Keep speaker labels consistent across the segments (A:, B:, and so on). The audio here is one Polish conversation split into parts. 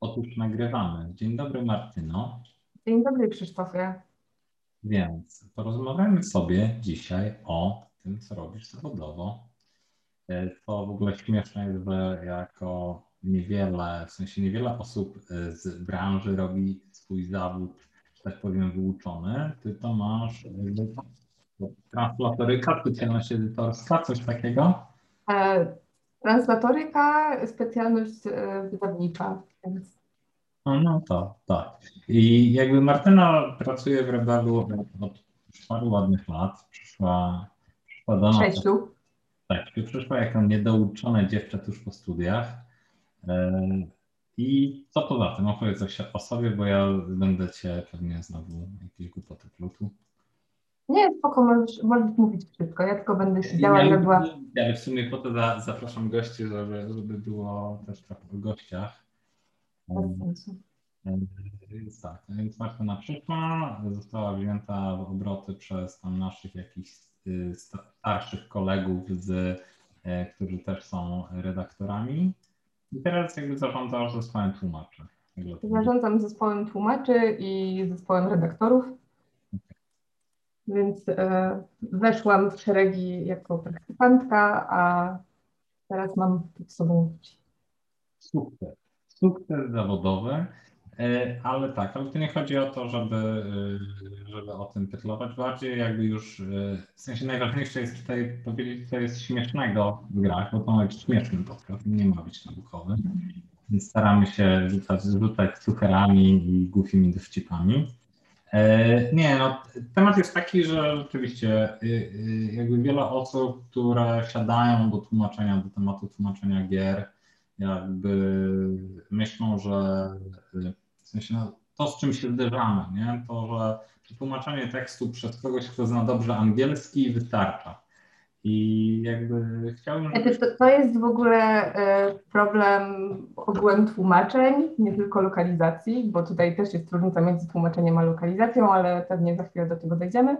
A: Otóż nagrywamy. Dzień dobry Martyno.
B: Dzień dobry Krzysztofie.
A: Więc porozmawiamy sobie dzisiaj o tym, co robisz zawodowo. E, to w ogóle śmieszne jest, że jako niewiele, w sensie niewiele osób e, z branży robi swój zawód, że tak powiem, wyuczony. Ty to masz e, translatoryka, specjalność edytorska, coś takiego?
B: Translatoryka, specjalność wydawnicza.
A: No, no to tak. I jakby Martyna pracuje w Rebelu od paru ładnych lat. Przyszła,
B: przyszła do nas. Sześciu.
A: Tak, przyszła jako niedouczone dziewczę tuż po studiach. E, I co poza tym? Opowiedz coś o sobie, bo ja będę cię pewnie znowu jakieś głupoty plutu.
B: Nie, spoko, możesz, możesz mówić wszystko. Ja tylko będę siedziała
A: ja,
B: i była...
A: Ale w sumie po to za, zapraszam gości, żeby, żeby było też trochę o gościach. Więc tak, więc Martyna przyszła, została wzięta w obroty przez tam naszych jakichś y, starszych kolegów, z, e, którzy też są redaktorami. I teraz jakby zarządzasz zespołem tłumaczy.
B: Zarządzam zespołem tłumaczy i zespołem redaktorów. Więc e, weszłam w szeregi jako praktykantka, a teraz mam pod sobą
A: Super sukces zawodowy, e, ale tak, ale to nie chodzi o to, żeby, e, żeby o tym pytlować, bardziej jakby już, e, w sensie najważniejsze jest tutaj powiedzieć, co jest śmiesznego w grach, bo to ma być śmieszny podcast, nie ma być naukowy, więc staramy się rzucać, rzucać cukerami i głupimi dowcipami. Nie, no temat jest taki, że rzeczywiście jakby wiele osób, które siadają do tłumaczenia, do tematu tłumaczenia gier, jakby myślą, że w sensie no, to, z czym się zderzamy, nie? to, że przetłumaczenie tekstu przez kogoś, kto zna dobrze angielski wystarcza. I jakby chciałbym.
B: To, to jest w ogóle e, problem ogółem tłumaczeń, nie tylko lokalizacji, bo tutaj też jest różnica między tłumaczeniem a lokalizacją, ale pewnie za chwilę do tego dojdziemy.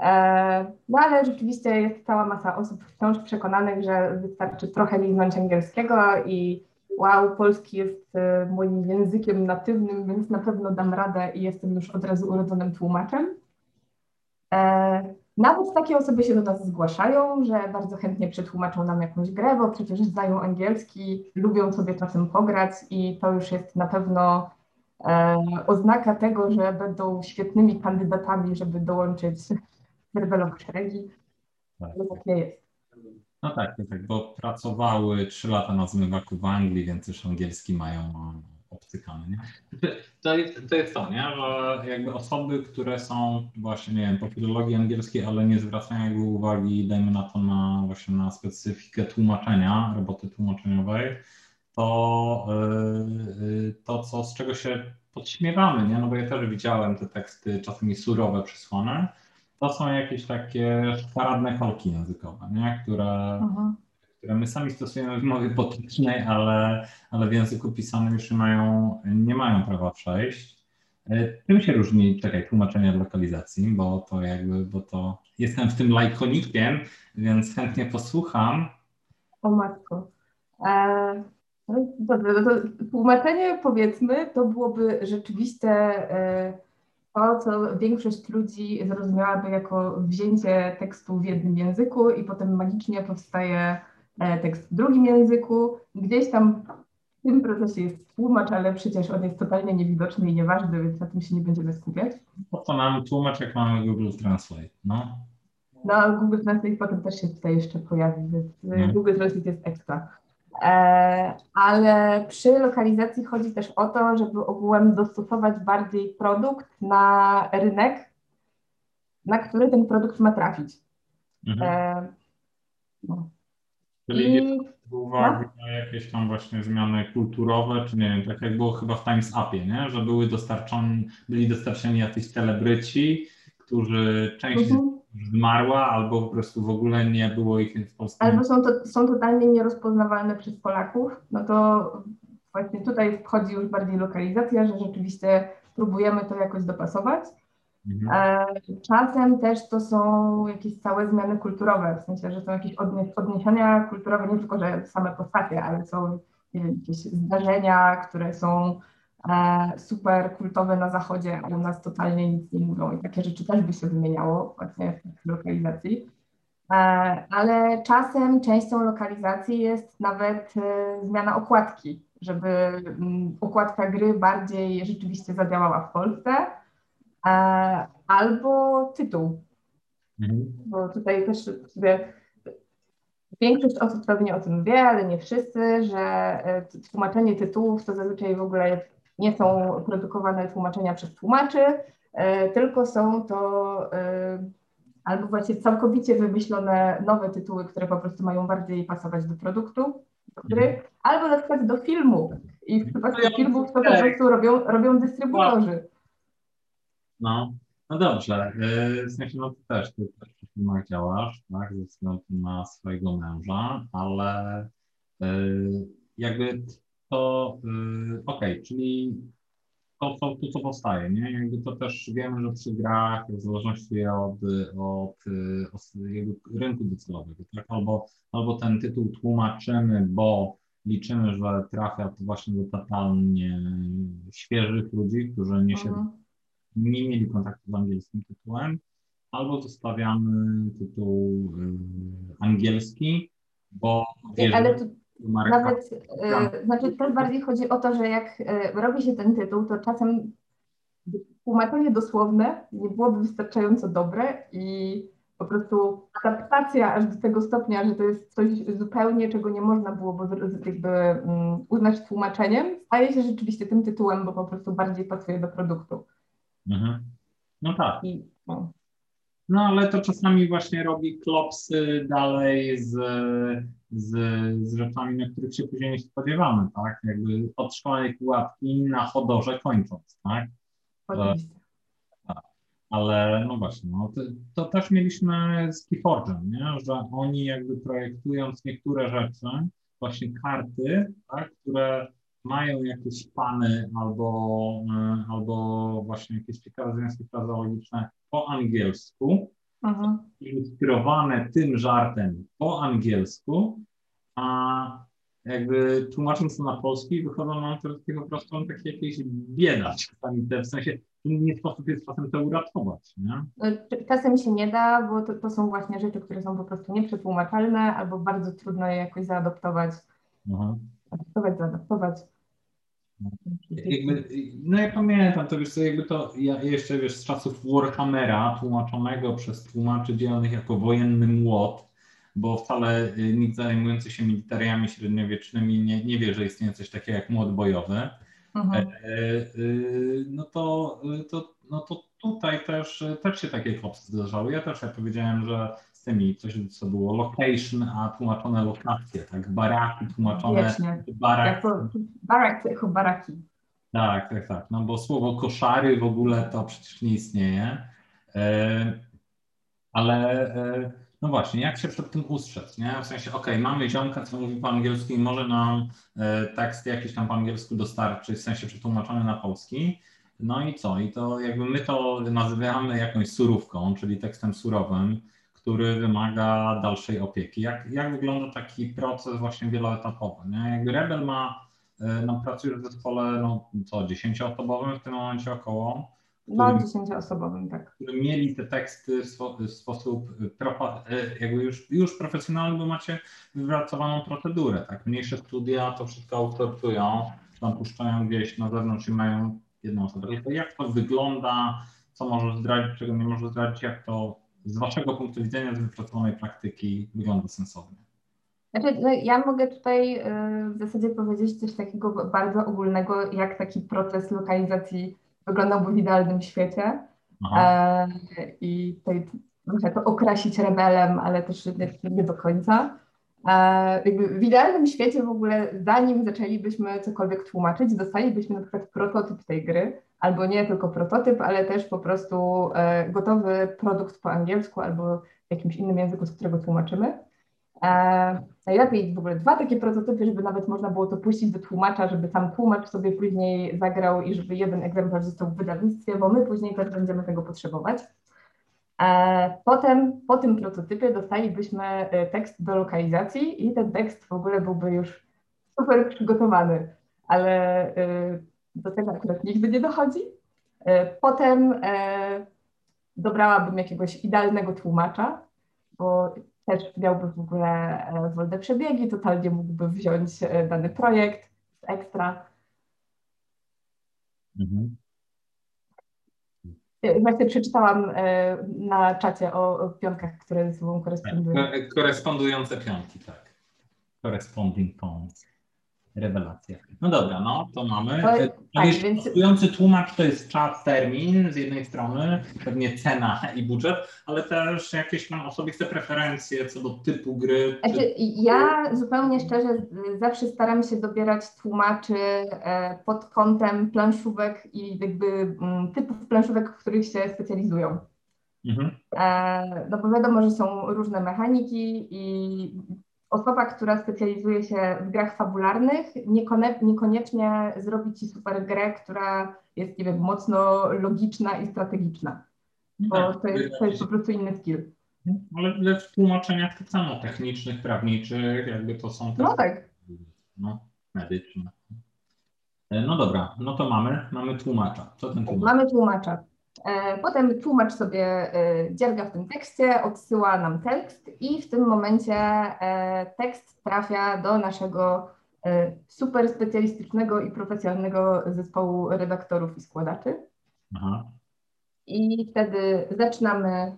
B: E, no ale rzeczywiście jest cała masa osób wciąż przekonanych, że wystarczy trochę liznąć angielskiego i wow, polski jest e, moim językiem natywnym, więc na pewno dam radę i jestem już od razu urodzonym tłumaczem. E, nawet takie osoby się do nas zgłaszają, że bardzo chętnie przetłumaczą nam jakąś grę, bo przecież znają angielski, lubią sobie czasem pograć i to już jest na pewno oznaka tego, że będą świetnymi kandydatami, żeby dołączyć werbelowe szeregi, tak. ale tak nie jest.
A: No tak, tak, bo pracowały trzy lata na zmywaku w Anglii, więc już angielski mają obcykany, nie? To jest, to jest to, nie? Że jakby osoby, które są właśnie, nie wiem, po filologii angielskiej, ale nie zwracają jakby uwagi, dajmy na to na właśnie na specyfikę tłumaczenia, roboty tłumaczeniowej, to yy, to, co, z czego się podśmiewamy, nie? No bo ja też widziałem te teksty czasami surowe przysłane, to są jakieś takie paradne kolki językowe, nie? Które, które my sami stosujemy w mowie potycznej, ale, ale w języku pisanym już nie mają, nie mają prawa przejść. E, czym się różni, czekaj, tłumaczenie od lokalizacji, bo to jakby, bo to jestem w tym lajkonikiem, więc chętnie posłucham.
B: O matko. E, no dobrze, no to tłumaczenie powiedzmy to byłoby rzeczywiste e, to, co większość ludzi zrozumiałaby jako wzięcie tekstu w jednym języku i potem magicznie powstaje e, tekst w drugim języku. Gdzieś tam w tym procesie jest tłumacz, ale przecież on jest totalnie niewidoczny i nieważny, więc na tym się nie będziemy skupiać.
A: Po co nam tłumacz, jak mamy Google Translate, no?
B: No, Google Translate potem też się tutaj jeszcze pojawi, więc no. Google Translate jest ekstra. E, ale przy lokalizacji chodzi też o to, żeby ogółem dostosować bardziej produkt na rynek, na który ten produkt ma trafić. Mhm. E,
A: no. Czyli I... uwagi no? na jakieś tam właśnie zmiany kulturowe, czy nie wiem, tak jak było chyba w Times Upie, nie? że były dostarczani, byli dostarczani jacyś celebryci, którzy część mhm zmarła, albo po prostu w ogóle nie było ich w Polsce.
B: Albo są, to, są totalnie nierozpoznawalne przez Polaków, no to właśnie tutaj wchodzi już bardziej lokalizacja, że rzeczywiście próbujemy to jakoś dopasować. Mhm. E, czasem też to są jakieś całe zmiany kulturowe, w sensie, że są jakieś odniesienia kulturowe, nie tylko, że same postacie, ale są jakieś zdarzenia, które są super kultowe na zachodzie, a u nas totalnie nic nie mówią i takie rzeczy też by się wymieniało właśnie w lokalizacji. E, ale czasem częścią lokalizacji jest nawet e, zmiana okładki, żeby mm, okładka gry bardziej rzeczywiście zadziałała w Polsce, e, albo tytuł. Mhm. Bo tutaj też sobie większość osób pewnie o tym wie, ale nie wszyscy, że tłumaczenie tytułów to zazwyczaj w ogóle nie są produkowane tłumaczenia przez tłumaczy, tylko są to albo właśnie całkowicie wymyślone nowe tytuły, które po prostu mają bardziej pasować do produktu, do gry, mhm. albo na przykład do filmu. I w przypadku no, filmów to po prostu robią, robią dystrybutorzy.
A: No, no dobrze. E, w sensie, no ty też, ty też w filmach działasz, tak, ze względu na swojego męża, ale e, jakby to, e, okej, okay, czyli to, to, to, co powstaje, nie? Jakby to też wiemy, że przy grach, w zależności od, od, od rynku docelowego, tak? Albo, albo ten tytuł tłumaczymy, bo liczymy, że trafia to właśnie do totalnie świeżych ludzi, którzy nie, się, mhm. nie mieli kontaktu z angielskim tytułem, albo zostawiamy tytuł y, angielski, bo
B: Ale to nawet, y, znaczy też bardziej chodzi o to, że jak y, robi się ten tytuł, to czasem tłumaczenie dosłowne nie byłoby wystarczająco dobre i po prostu adaptacja aż do tego stopnia, że to jest coś zupełnie, czego nie można było jakby um, uznać tłumaczeniem, staje się rzeczywiście tym tytułem, bo po prostu bardziej pasuje do produktu.
A: Mhm. No tak. I, no. No ale to czasami właśnie robi klopsy dalej z z, z rzeczami, na których się później nie spodziewamy, tak? Jakby od szkolnej pułapki na chodorze kończąc, tak? tak. Ale no właśnie, no to, to, też mieliśmy z Keyforge'em, nie? że oni jakby projektując niektóre rzeczy, właśnie karty, tak? które mają jakieś pany albo, e, albo właśnie jakieś ciekawe związki frazeologiczne po angielsku, mhm. ilustrowane tym żartem po angielsku, a jakby tłumacząc to na polski, wychodzą nam to po prostu takie jakieś bieda czasami, w sensie nie sposób jest czasem to uratować, nie?
B: No, czasem się nie da, bo to, to, są właśnie rzeczy, które są po prostu nieprzetłumaczalne albo bardzo trudno je jakoś zaadoptować. Aha. Adaptować, zaadaptować.
A: Jakby, no ja pamiętam, to wiesz co, jakby to ja jeszcze wiesz z czasów Warhammera tłumaczonego przez tłumaczy dzielonych jako wojenny młot, bo wcale y, nikt zajmujący się militariami średniowiecznymi nie, nie wie, że istnieje coś takiego jak młot bojowy. Mhm. E, e, no, to, to, no to tutaj też, też się takie klopsy zdarzały. Ja też ja powiedziałem, że z tymi coś, co było location, a tłumaczone lokacje, tak? Baraki tłumaczone.
B: Wiecznie. Barak. barak jako baraki.
A: Tak, tak, tak. No bo słowo koszary w ogóle to przecież nie istnieje. E, ale no właśnie, jak się przed tym ustrzec, nie? W sensie, okej, okay, mamy ziomka, co mówi po angielsku i może nam e, tekst jakiś tam po angielsku dostarczyć, w sensie przetłumaczony na polski. No i co? I to jakby my to nazywamy jakąś surówką, czyli tekstem surowym, który wymaga dalszej opieki. Jak, jak wygląda taki proces właśnie wieloetapowy? Nie? Jakby Rebel ma, e, no, pracuje w zespole, no co, dziesięcioosobowym w tym momencie około,
B: no, dziesięcioosobowym, tak.
A: Którzy mieli te teksty w, sposób e, jakby już, już profesjonalny, bo macie wypracowaną procedurę, tak? Mniejsze studia to wszystko outsourcują, tam puszczają gdzieś na zewnątrz i mają jedną osobę. Jak to wygląda, co możesz zdradzić, czego nie możesz zdradzić, jak to z Waszego punktu widzenia, z wypracowanej praktyki wygląda sensownie?
B: Znaczy, no ja mogę tutaj y, w zasadzie powiedzieć coś takiego bardzo ogólnego, jak taki proces lokalizacji wyglądałby w idealnym świecie. E, I tutaj muszę to okrasić rebelem, ale też nie, nie do końca. E, w idealnym świecie w ogóle, zanim zaczęlibyśmy cokolwiek tłumaczyć, dostalibyśmy na przykład prototyp tej gry, albo nie tylko prototyp, ale też po prostu e, gotowy produkt po angielsku albo jakimś innym języku, z którego tłumaczymy. E, najlepiej w ogóle dwa takie prototypy, żeby nawet można było to puścić do tłumacza, żeby tam tłumacz sobie później zagrał i żeby jeden egzemplarz został w wydawnictwie, bo my później też będziemy tego potrzebować. E, potem po tym prototypie dostalibyśmy e, tekst do lokalizacji i ten tekst w ogóle byłby już super przygotowany, ale do tego akurat nigdy nie dochodzi. Potem dobrałabym jakiegoś idealnego tłumacza, bo też miałby w ogóle wolne przebiegi, totalnie mógłby wziąć dany projekt ekstra. Mhm. Właśnie przeczytałam e, na czacie o, pionkach, które ze sobą korespondują.
A: Tak, korespondujące pionki, tak. Corresponding pawns. Rewelacja. No dobra, no to mamy. To, tak, więc... tłumacz to jest czas, termin z jednej strony, pewnie cena i budżet, ale też jakieś tam osobiste preferencje co do typu gry.
B: Znaczy, czy... Ja zupełnie szczerze zawsze staram się dobierać tłumaczy e, pod kątem planszówek i jakby mm, typów planszówek, w których się specjalizują. Mhm. E, no bo wiadomo, że są różne mechaniki i osoba, która specjalizuje się w grach fabularnych, niekoniecznie zrobi ci super grę, która jest, nie wiem, mocno logiczna i strategiczna. Bo tak, to, jest, to jest po prostu inny skill.
A: Ale w tłumaczeniach tak samo technicznych, prawniczych, jakby to są
B: te. No tak.
A: No, medyczne. No dobra, no to mamy, mamy tłumacza. Co ten tłumacz?
B: Mamy tłumacza. E, potem tłumacz sobie e, dzierga w tym tekście, odsyła nam tekst i w tym momencie e, tekst trafia do naszego super specjalistycznego i profesjonalnego zespołu redaktorów i składaczy. Aha. I wtedy zaczynamy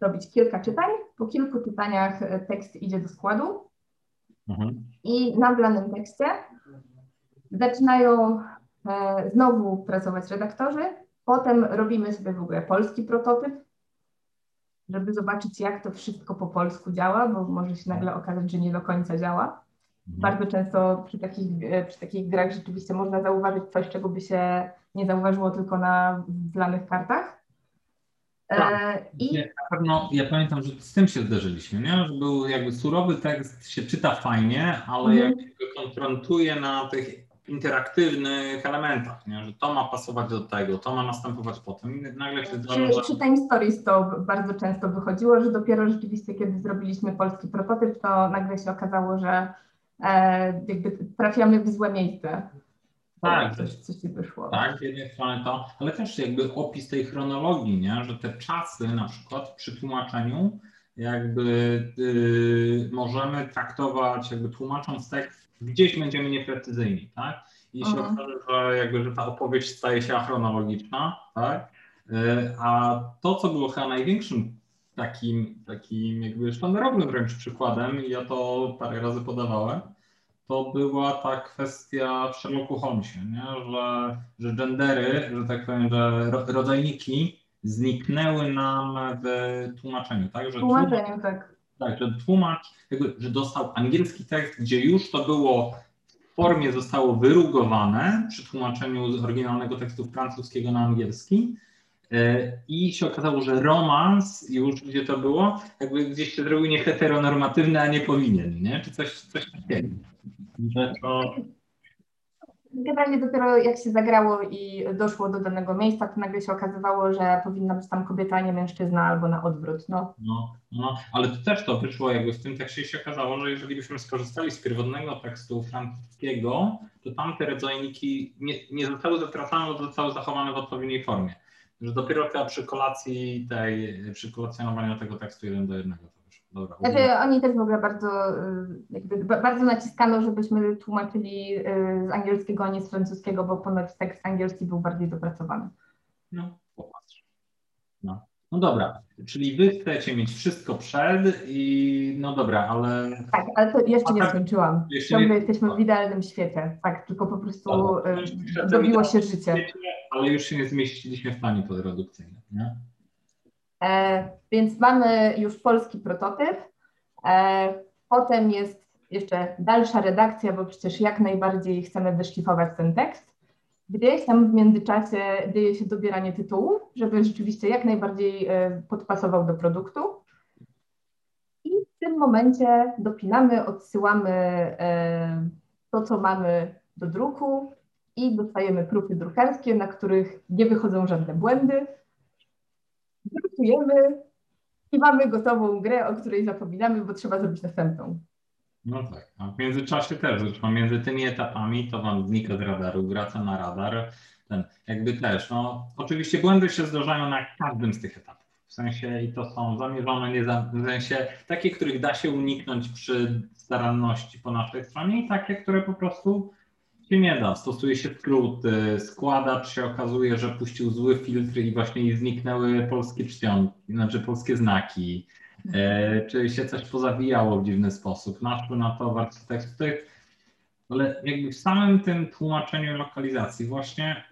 B: robić kilka czytań. Po kilku czytaniach tekst idzie do składu mhm. i na wlanym tekście zaczynają znowu pracować redaktorzy, Potem robimy sobie w ogóle polski prototyp, żeby zobaczyć, jak to wszystko po polsku działa, bo może się nagle okazać, że nie do końca działa. Mhm. Bardzo często przy takich, e, przy takich grach rzeczywiście można zauważyć coś, czego by się nie zauważyło tylko na wlanych kartach.
A: E, tak. I... na pewno ja pamiętam, że z tym się zderzyliśmy, nie? że był jakby surowy tekst, się czyta fajnie, ale mhm. jak go konfrontuje na tych interaktywnych elementach, nie? że to ma pasować do tego, to ma następować potem i nagle się
B: zdarza, przy, przy Time Stories to bardzo często wychodziło, że dopiero rzeczywiście kiedy zrobiliśmy polski prototyp, to nagle się okazało, że e, jakby trafiamy w złe miejsce.
A: Tak, coś, coś ci wyszło. Tak, z jednej strony to, ale też jakby opis tej chronologii, nie? że te czasy na przykład przy tłumaczeniu jakby yy, możemy traktować, jakby tłumacząc tekst gdzieś będziemy nieprecyzyjni, tak? I się mhm. okaże, że jakby, że ta opowieść staje się achronologiczna, tak? E, a to, co było chyba największym takim, takim jakby sztandarowym wręcz przykładem, i ja to parę razy podawałem, to była ta kwestia w Sherlocku Holmesie, nie? Że, że gendery, że tak powiem, że rodzajniki zniknęły nam w tłumaczeniu, tak? Że
B: tłumaczeniu, tak.
A: Tak, że tłumacz, jakby, że dostał angielski tekst, gdzie już to było w formie zostało wyrugowane przy tłumaczeniu z oryginalnego tekstu francuskiego na angielski. E, I się okazało, że romans, już gdzie to było, jakby gdzieś się zrobił nieheteronormatywny, a nie powinien, nie? Czy coś, coś takiego. Że to,
B: generalnie dopiero jak się zagrało i doszło do danego miejsca, to nagle się okazywało, że powinna być tam kobieta, a nie mężczyzna, albo na odwrót. No.
A: No, no, ale to też to wyszło jakby w tym tekście się okazało, że jeżeli byśmy skorzystali z pierwotnego tekstu francuskiego, to tamte rodzajniki nie, nie zostały zatracane, bo zostały zachowane w odpowiedniej formie. Że dopiero przy kolacji tej, przy kolacjonowaniu tego tekstu jeden do jednego
B: Dobra, znaczy, oni też w ogóle bardzo, y, jakby, bardzo naciskano, żebyśmy tłumaczyli y, z angielskiego, a nie z francuskiego, bo ponoć tekst angielski był bardziej dopracowany.
A: No, popatrz. No. no dobra, czyli wy chcecie mieć wszystko przed i no dobra, ale...
B: Tak, ale to jeszcze nie skończyłam. Jeszcze Ciągle nie... jesteśmy w idealnym świecie, tak, tylko po prostu dobra, y, dobiło się życie. Świecie,
A: ale już się nie zmieściliśmy w planie podredukcyjnym, nie?
B: E, więc mamy już polski prototyp. E, potem jest jeszcze dalsza redakcja, bo przecież jak najbardziej chcemy wyszlifować ten tekst. Gdzieś tam w międzyczasie dzieje się dobieranie tytułu, żeby rzeczywiście jak najbardziej e, podpasował do produktu. I w tym momencie dopinamy, odsyłamy to, co mamy do druku i dostajemy próby drukarskie, na których nie wychodzą żadne błędy drukujemy i mamy gotową grę, o której zapominamy, bo trzeba zrobić następną.
A: No tak, a w międzyczasie też, zresztą między tymi etapami to wam znika z radaru, wraca na radar, ten jakby też, no oczywiście błędy się zdarzają na każdym z tych etapów, w sensie i to są zamierzone, nie w sensie takie, których da się uniknąć przy staranności po naszej stronie i takie, które po prostu się nie da, stosuje się skróty, składacz się okazuje, że puścił zły filtr i właśnie zniknęły polskie czcionki, znaczy polskie znaki, e, czy się coś pozawijało w dziwny sposób, naszły na to warstwy tekstu, ale jakby w samym tym tłumaczeniu lokalizacji właśnie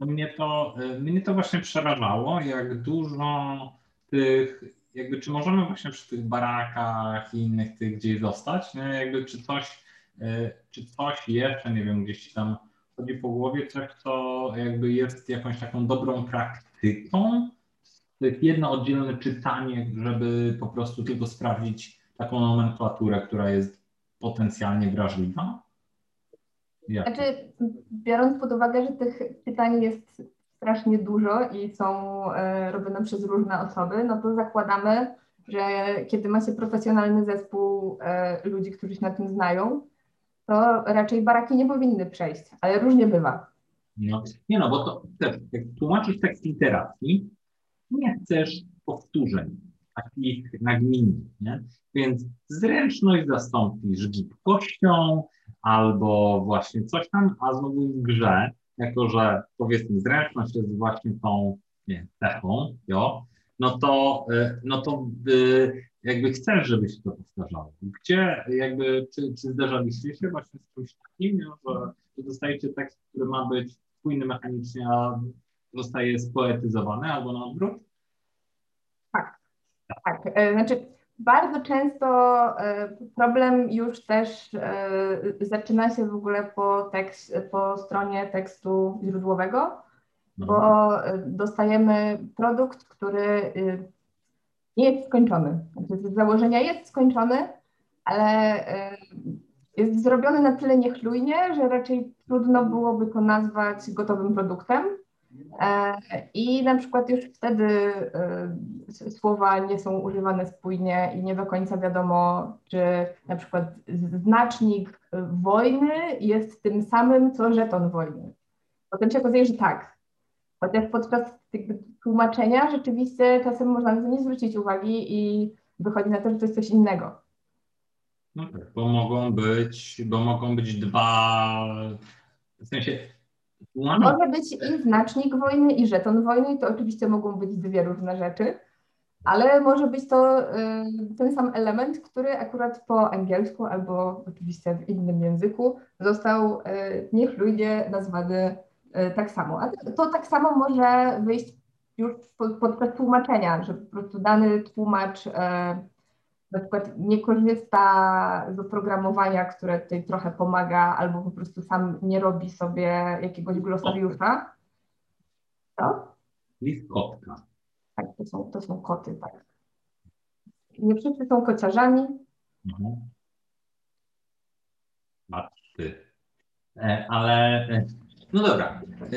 A: mnie to, e, mnie to właśnie przerażało, jak dużo tych, jakby czy możemy właśnie przy tych barakach i innych tych gdzieś zostać, nie? jakby czy coś, czy coś jeszcze, nie wiem, gdzieś tam chodzi po głowie, coś, co jakby jest jakąś taką dobrą praktyką, to jest jedno oddzielne czytanie, żeby po prostu tylko sprawdzić taką nomenklaturę, która jest potencjalnie wrażliwa?
B: Jak? Znaczy, biorąc pod uwagę, że tych pytań jest strasznie dużo i są e, robione przez różne osoby, no to zakładamy, że kiedy ma się profesjonalny zespół e, ludzi, którzy się na tym znają, to raczej baraki nie powinny przejść, ale różnie bywa.
A: No, nie no, bo to też, jak tłumaczysz tekst literacji, nie chcesz powtórzeń takich nagminnych, nie? Więc zręczność zastąpisz gibkością albo właśnie coś tam, a znowu w grze, jako że powiedzmy zręczność jest właśnie tą nie, cechą, jo, no to, y, no to y, jakby chcesz, żeby się to powtarzało. Gdzie jakby, czy, czy zdarzaliście się właśnie z czymś takim, że, że dostajecie tekst, który ma być spójny mechanicznie, a zostaje spoetyzowany albo na odwrót?
B: Tak, tak. E, znaczy bardzo często e, problem już też e, zaczyna się w ogóle po, tekst, po stronie tekstu źródłowego, bo dostajemy produkt, który nie jest skończony. Znaczy z założenia jest skończony, ale jest zrobiony na tyle niechlujnie, że raczej trudno byłoby to nazwać gotowym produktem. E, I na przykład już wtedy słowa nie są używane spójnie i nie do końca wiadomo, czy na przykład znacznik wojny jest tym samym, co żeton wojny. Potem się okazuje, że tak. Chociaż podczas tłumaczenia rzeczywiście czasem można na to nie zwrócić uwagi i wychodzi na to, że to jest coś innego.
A: No tak, bo mogą być, bo mogą być dwa, w sensie
B: no. Może być i znacznik wojny, i żeton wojny, to oczywiście mogą być dwie różne rzeczy, ale może być to y, ten sam element, który akurat po angielsku albo oczywiście w innym języku został y, niechlujnie nazwany tak samo. A to tak samo może wyjść już podczas tłumaczenia, że po prostu dany tłumacz na przykład nie korzysta z oprogramowania, które tutaj trochę pomaga, albo po prostu sam nie robi sobie jakiegoś glosariusza.
A: Co? List kotka.
B: Tak, to są, to są koty, tak. Nie wszyscy są kociarzami. Mhm.
A: E, ale e, no dobra. E,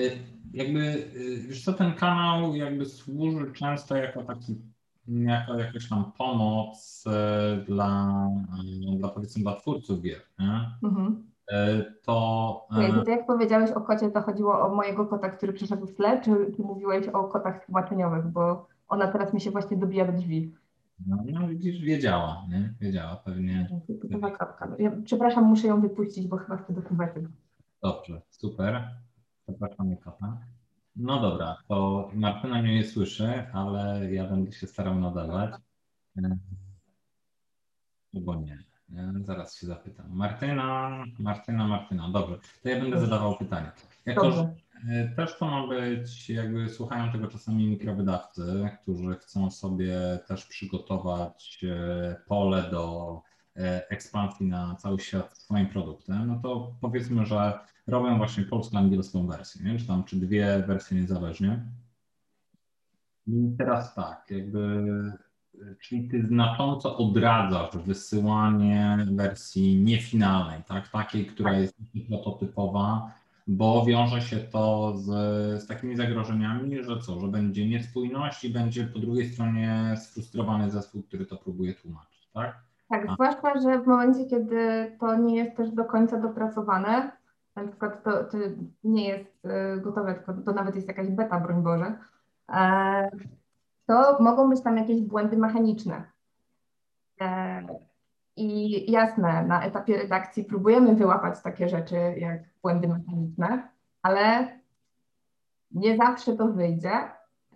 A: jakby, wiesz co, ten kanał jakby służy często jako taki jako jakaś tam pomoc e, dla, e, dla powiedzmy dla twórców gier, nie? Mhm. E, to...
B: to jak powiedziałeś o kocie, to chodziło o mojego kota, który przyszedł w tle, czy, czy mówiłeś o kotach tłumaczeniowych, bo ona teraz mi się właśnie dobija do drzwi.
A: No, no widzisz, wiedziała, nie? Wiedziała pewnie.
B: Ja, przepraszam, muszę ją wypuścić, bo chyba chcę do kubety.
A: Dobrze, super. Zapraszamy kota. No dobra, to Martyna mnie nie słyszy, ale ja będę się starał nadawać. Bo nie. Zaraz się zapytam. Martyna, Martyna, Martyna. Dobrze, to ja będę zadawał pytania. Jako, że e, też to ma być, jakby słuchają tego czasami mikrowydawcy, którzy chcą sobie też przygotować e, pole do e, ekspansji na cały świat swoim produktem, no to powiedzmy, że robią właśnie polsko-angielską wersję, nie? czy tam, czy dwie wersje niezależnie. I teraz tak, jakby, czyli ty znacząco odradzasz wysyłanie wersji niefinalnej, tak? takiej, która tak. jest prototypowa, bo wiąże się to z, z takimi zagrożeniami, że co, że będzie niespójność i będzie po drugiej stronie sfrustrowany zespół, który to próbuje tłumaczyć, tak?
B: Tak, zwłaszcza, że w momencie, kiedy to nie jest też do końca dopracowane, na przykład to, to nie jest y, gotowe, tylko to nawet jest jakaś beta, broń Boże, e, to mogą być tam jakieś błędy mechaniczne. E, I jasne, na etapie redakcji próbujemy wyłapać takie rzeczy jak błędy mechaniczne, ale nie zawsze to wyjdzie.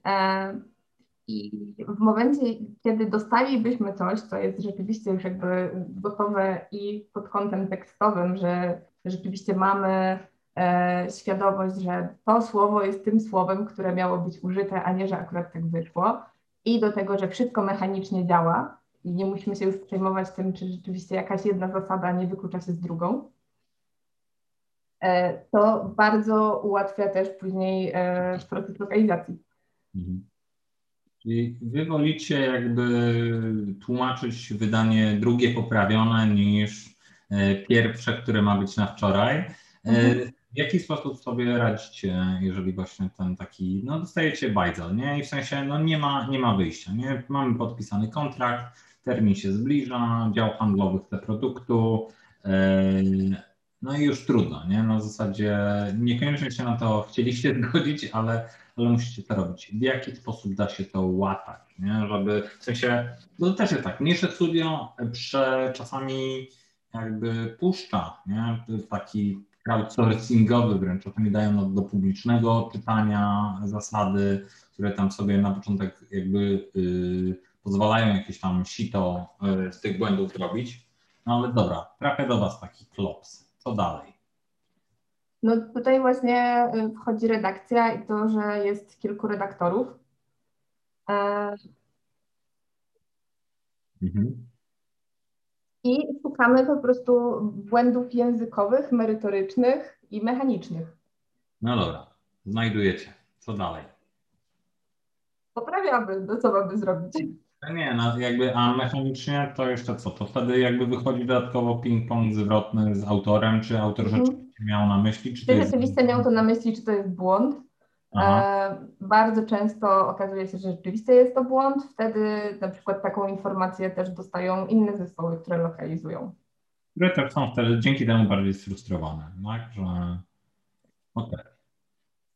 B: E, I w momencie, kiedy dostalibyśmy coś, co jest rzeczywiście już jakby gotowe i pod kątem tekstowym, że rzeczywiście mamy e, świadomość, że to słowo jest tym słowem, które miało być użyte, a nie, że akurat tak wyszło. I do tego, że wszystko mechanicznie działa i nie musimy się już przejmować tym, czy rzeczywiście jakaś jedna zasada nie wyklucza się z drugą. E, to bardzo ułatwia też później e, proces lokalizacji. Mhm.
A: Wy wolicie jakby tłumaczyć wydanie drugie poprawione niż pierwsze, które ma być na wczoraj. Mhm. W jaki sposób sobie radzicie, jeżeli właśnie ten taki, no dostajecie bajzel, nie? I w sensie, no nie ma, nie ma wyjścia, nie? Mamy podpisany kontrakt, termin się zbliża, dział handlowy chce produktu, no i już trudno, nie? Na zasadzie niekoniecznie się na to chcieliście zgodzić, ale, ale musicie to robić. W jaki sposób da się to łatać, nie? Żeby, w sensie, no też jest tak, mniejsze studio prze, czasami jakby puszcza, nie? Taki crowdsourcingowy wręcz, czasami dają do publicznego czytania zasady, które tam sobie na początek jakby yy, pozwalają jakieś tam sito yy, z tych błędów robić. No ale dobra, trafia do Was taki klops co dalej?
B: No tutaj właśnie y, wchodzi redakcja i to, że jest kilku redaktorów. E, mhm. I szukamy po prostu błędów językowych, merytorycznych i mechanicznych.
A: No dobra, znajdujecie. Co dalej?
B: Poprawiamy, no co mamy zrobić?
A: Nie, no jakby, a mechanicznie to jeszcze co? To wtedy jakby wychodzi dodatkowo ping-pong zwrotny z autorem, czy autor mhm. rzeczywiście miał na myśli, czy
B: jest... rzeczywiście miał to na myśli, czy to jest błąd. E, bardzo często okazuje się, że rzeczywiście jest to błąd. Wtedy na przykład taką informację też dostają inne zespoły, które lokalizują.
A: Które też są wtedy dzięki temu bardziej sfrustrowane, tak? Że... Okay.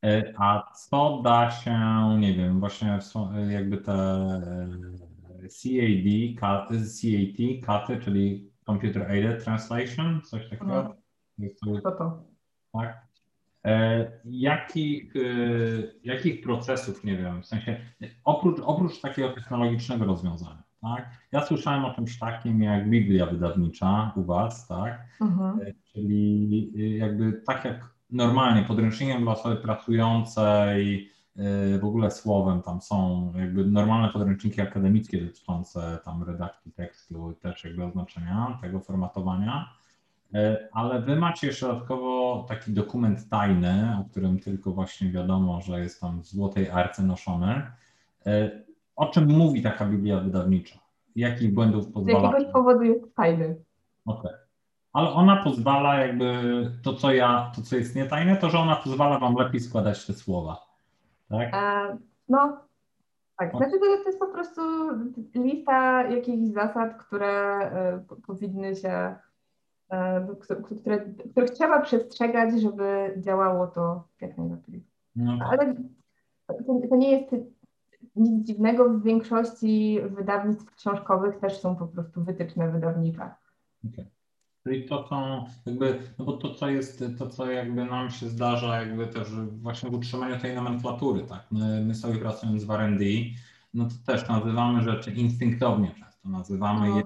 A: E, a co da się, nie wiem, właśnie jakby te CAD, CAT, CAT, czyli Computer Aided Translation, coś takiego?
B: Mhm. Co to?
A: Tak. E, jakich, e, jakich procesów, nie wiem, w sensie oprócz, oprócz takiego technologicznego rozwiązania, tak? Ja słyszałem o czymś takim jak Biblia wydawnicza u Was, tak? Mhm. E, czyli jakby tak jak normalnie podręcznikiem dla osoby pracującej, w ogóle słowem tam są jakby normalne podręczniki akademickie dotyczące tam redakcji tekstu, też jakby oznaczenia tego formatowania, ale wy macie jeszcze dodatkowo taki dokument tajny, o którym tylko właśnie wiadomo, że jest tam w złotej arce noszony. Y, o czym mówi taka Biblia wydawnicza? Jakich błędów pozwala?
B: Z jakiegoś powodu jest tajny.
A: Okej. Okay. Ale ona pozwala jakby, to co ja, to co jest nietajne, to że ona pozwala wam lepiej składać te słowa. Tak?
B: E, no, tak. Znaczy to, to jest po prostu lista jakichś zasad, które e, powinny się, e, które, których trzeba przestrzegać, żeby działało to jak najlepiej. No. Ale to, to nie jest nic dziwnego, w większości wydawnictw książkowych też są po prostu wytyczne wydawnicze.
A: Okay. Czyli to są jakby, no bo to co jest, to co jakby nam się zdarza jakby też właśnie w utrzymaniu tej nomenklatury, tak, my, my sobie pracując w R&D, no to też nazywamy rzeczy instynktownie często, nazywamy je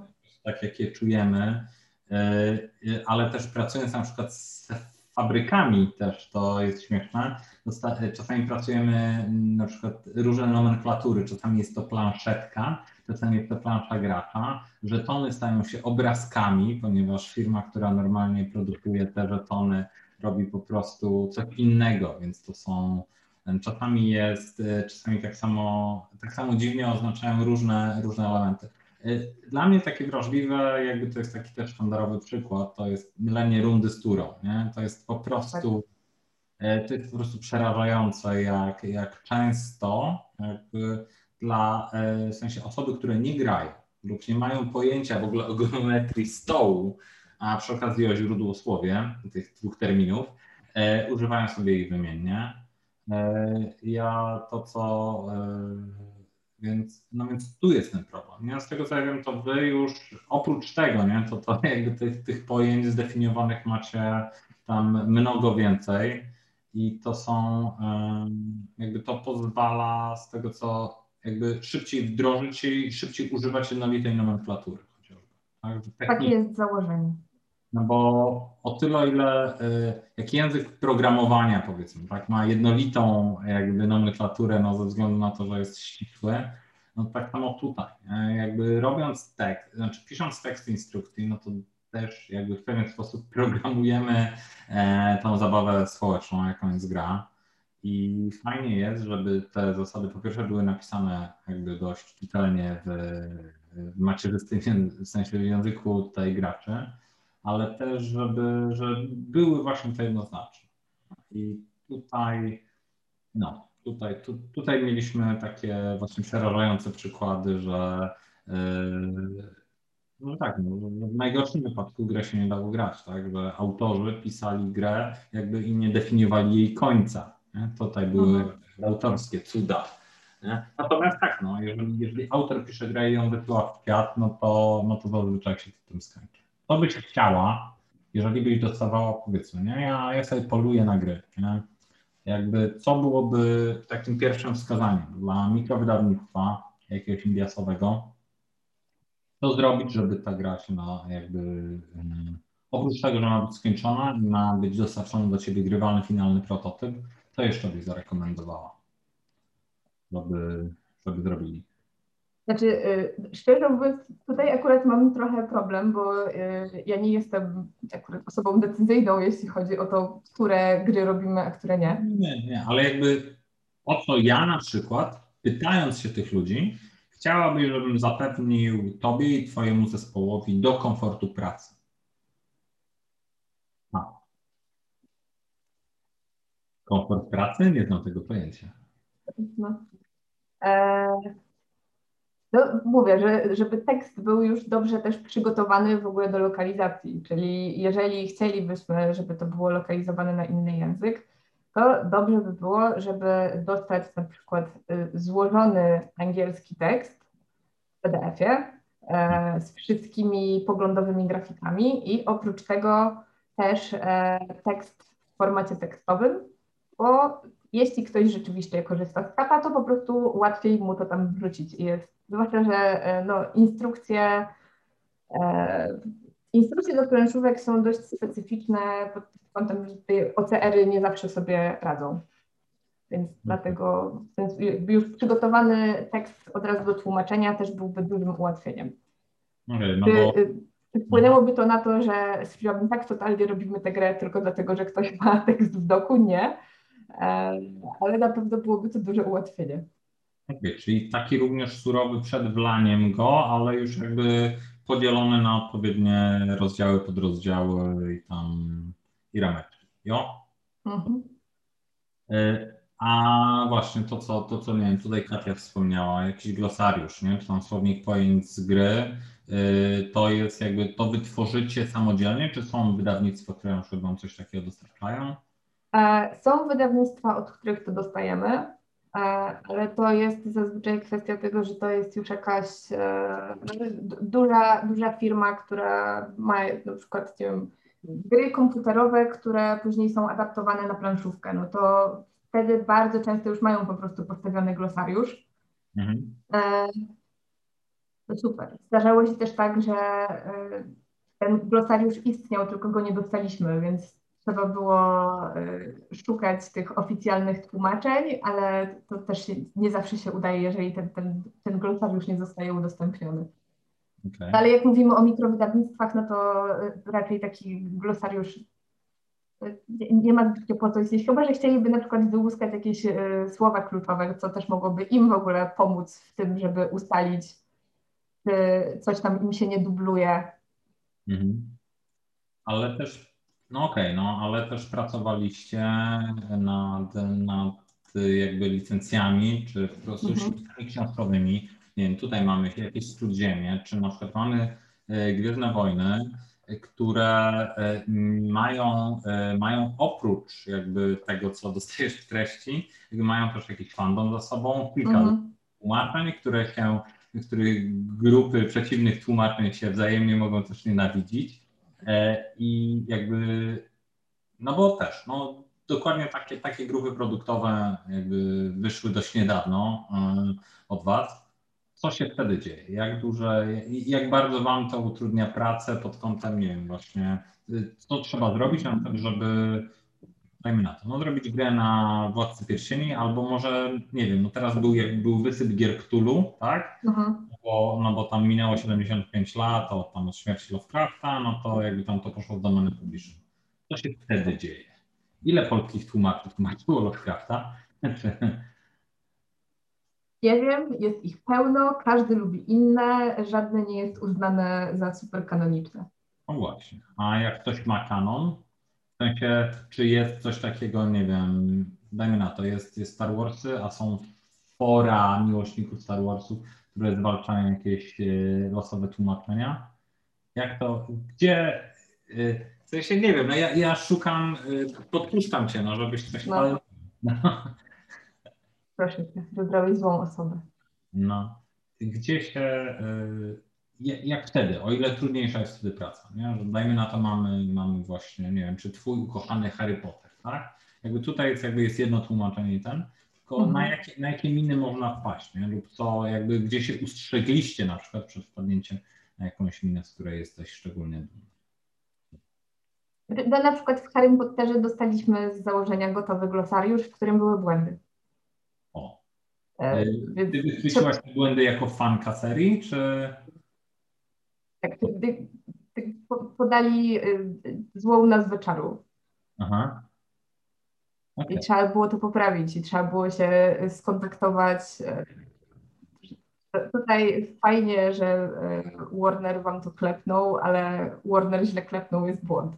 A: tak jak je czujemy, e, e, ale też pracując na przykład z fabrykami też to jest śmieszne. Czasami pracujemy na przykład różne nomenklatury, czasami jest to planszetka, czasami jest to plansza gracza. Żetony stają się obrazkami, ponieważ firma, która normalnie produkuje te żetony, robi po prostu coś innego, więc to są czasami jest, czasami tak samo, tak samo dziwnie oznaczają różne, różne elementy. Y, dla mnie takie wrażliwe, jakby to jest taki też sztandarowy przykład, to jest mylenie rundy z turą. Nie? To jest po prostu tak. to jest po prostu przerażające, jak, jak często dla y, w sensie osoby, które nie grają lub nie mają pojęcia w ogóle o geometrii stołu, a przy okazji o źródłosłowie tych dwóch terminów, używają sobie ich wymiennie. Ja to, co. Więc, no więc tu jest ten problem. Ja z tego co ja wiem, to wy już oprócz tego, nie, to, to jakby tych, tych pojęć zdefiniowanych macie tam mnogo więcej i to są, jakby to pozwala z tego co jakby szybciej wdrożyć i szybciej używać jednolitej nomenklatury chociażby.
B: Tak? Takie jest założenie.
A: No bo o tyle, ile y, jak język programowania powiedzmy, tak, ma jednolitą jakby nomenklaturę, no ze względu na to, że jest ścisły, no tak samo tutaj. Jakby robiąc tekst, znaczy pisząc tekst instrukcji, no to też jakby w pewien sposób programujemy e, tą zabawę społeczną, jaką jest gra. I fajnie jest, żeby te zasady po pierwsze były napisane jakby dość czytelnie w, w macierzystym, w sensie w języku tutaj graczy, ale też, żeby, żeby były właśnie te jednoznaczne. I tutaj, no, tutaj, tu, tutaj mieliśmy takie właśnie przerażające przykłady, że yy, no tak, no, w najgorszym wypadku grę się nie dało grać, tak, że autorzy pisali grę jakby i nie definiowali jej końca. Nie? Tutaj były mhm. autorskie cuda. Nie? Natomiast tak, no, jeżeli, jeżeli autor pisze grę i ją wysyła w świat, no to, no to zazwyczaj się w tym skończy. To byś chciała, jeżeli byś dostawała, powiedzmy, nie? Ja, ja sobie poluję na gry, nie? Jakby co byłoby takim pierwszym wskazaniem dla mikrowydawnictwa jakiegoś indiasowego, co zrobić, żeby ta gra się ma jakby um, oprócz tego, że ma być skończona i ma być dostarczony do ciebie grywalny finalny prototyp, to jeszcze byś zarekomendowała, żeby, żeby zrobili?
B: Znaczy, y, szczerze mówiąc, tutaj akurat mam trochę problem, bo y, ja nie jestem akurat osobą decyzyjną, jeśli chodzi o to, które gry robimy, a które nie.
A: Nie, nie, ale jakby o co ja na przykład, pytając się tych ludzi, chciałabyś, żebym zapewnił Tobie i Twojemu zespołowi do komfortu pracy. A. Komfort pracy? Nie znam tego pojęcia. No.
B: E no, mówię, że, żeby tekst był już dobrze też przygotowany w ogóle do lokalizacji, czyli jeżeli chcielibyśmy, żeby to było lokalizowane na inny język, to dobrze by było, żeby dostać na przykład y, złożony angielski tekst w PDF-ie e, z wszystkimi poglądowymi grafikami i oprócz tego też e, tekst w formacie tekstowym, bo jeśli ktoś rzeczywiście korzysta z kapa, to po prostu łatwiej mu to tam wrzucić jest Zwłaszcza, że e, no, instrukcje, e, instrukcje do planszówek są dość specyficzne pod kątem, że te OCR-y nie zawsze sobie radzą. Więc mhm. dlatego już przygotowany tekst od razu do tłumaczenia też byłby dużym ułatwieniem. Okay, no bo... Y, wpłynęłoby to na to, że stwierdziłabym, tak, totalnie robimy tę grę tylko dlatego, że ktoś ma tekst w doku, nie. Ale na pewno byłoby to duże ułatwienie.
A: Okay, czyli taki również surowy przed wlaniem go, ale już jakby podzielony na odpowiednie rozdziały, podrozdziały i tam i rameczki. Jo? Mhm. E, a właśnie to co, to, co nie wiem, tutaj Katia wspomniała, jakiś glosariusz, nie? czy tam słownik pojęć z gry, e, to jest jakby, to wytworzycie samodzielnie, czy są wydawnictwa, które na przykład wam coś takiego dostarczają?
B: E, są wydawnictwa, od których to dostajemy. E, ale to jest zazwyczaj kwestia tego, że to jest już jakaś e, duża, duża firma, która ma na przykład nie wiem, gry komputerowe, które później są adaptowane na planszówkę, no to wtedy bardzo często już mają po prostu postawiony glosariusz. Mhm. To super. Zdarzało się też tak, że ten glosariusz istniał, tylko go nie dostaliśmy, więc trzeba było y, szukać tych oficjalnych tłumaczeń, ale to też się, nie zawsze się udaje, jeżeli ten, ten, ten glosariusz nie zostaje udostępniony. Okay. Ale jak mówimy o mikrowydawnictwach, no to y, raczej taki glosariusz y, nie ma zbytnio po co istnieć, chyba że chcieliby na przykład wyłuskać jakieś słowa kluczowe, co też mogłoby im w ogóle pomóc w tym, żeby ustalić, czy coś tam im się nie dubluje. Mhm.
A: Ale też no okej, okay, no ale też pracowaliście nad, nad jakby licencjami, czy po prostu mhm. książkowymi, nie wiem, tutaj mamy jakieś Śródziemie, czy na przykład mamy Gwiezdne Wojny, które mają, mają oprócz jakby tego, co dostajesz w treści, mają też jakiś fandom za sobą, kilka mhm. tłumaczeń, które się, których grupy przeciwnych tłumaczeń się wzajemnie mogą też nienawidzić i jakby, no bo też, no dokładnie takie, takie grupy produktowe jakby wyszły dość niedawno od Was. Co się wtedy dzieje? Jak duże, jak bardzo Wam to utrudnia pracę pod kątem, nie wiem, właśnie, co trzeba zrobić na to, żeby, dajmy na to, no zrobić grę na Władcy Pierścieni, albo może, nie wiem, no teraz był, jak był wysyp gier Cthulhu, tak? Mhm. Bo, no bo tam minęło 75 lat od, tam od śmierci Lovecrafta, no to jakby tam to poszło w domeny publiczne. Co się wtedy dzieje? Ile polskich tłumaczy tłumaczyło Lovecrafta?
B: Nie wiem, jest ich pełno, każdy lubi inne, żadne nie jest uznane za super kanoniczne.
A: No właśnie. A jak ktoś ma kanon, w sensie, czy jest coś takiego, nie wiem, dajmy na to, jest, jest Star Warsy, a są fora miłośników Star Warsów, które zwalczają jakieś e, losowe tłumaczenia. Jak to, gdzie, e, w sensie nie wiem, no ja, ja szukam, e, podpuszczam cię, no żebyś coś no. no.
B: Proszę cię, wybrałeś złą osobę.
A: No. Gdzie się, jak wtedy, o ile trudniejsza jest wtedy praca, nie? Że dajmy na to mamy, mamy właśnie, nie wiem, czy twój ukochany Harry Potter, tak? Jakby tutaj jest, jakby jest jedno tłumaczenie i ten, tylko mhm. na, jakie, na jakie miny można wpaść, nie? Lub co, jakby gdzie się ustrzegliście na przykład przed wpadnięciem na jakąś minę, z której jesteś szczególnie dumny.
B: No, na przykład w Harry Potterze dostaliśmy z założenia gotowy glosariusz, w którym były błędy.
A: O. E, Ty wychwyciłaś te błędy jako fanka serii, czy...
B: Tak, podali y, złą nazwę czaru. Aha. Okay. I trzeba było to poprawić i trzeba było się skontaktować. E, tutaj fajnie, że e, Warner wam to klepnął, ale Warner źle klepnął, jest błąd.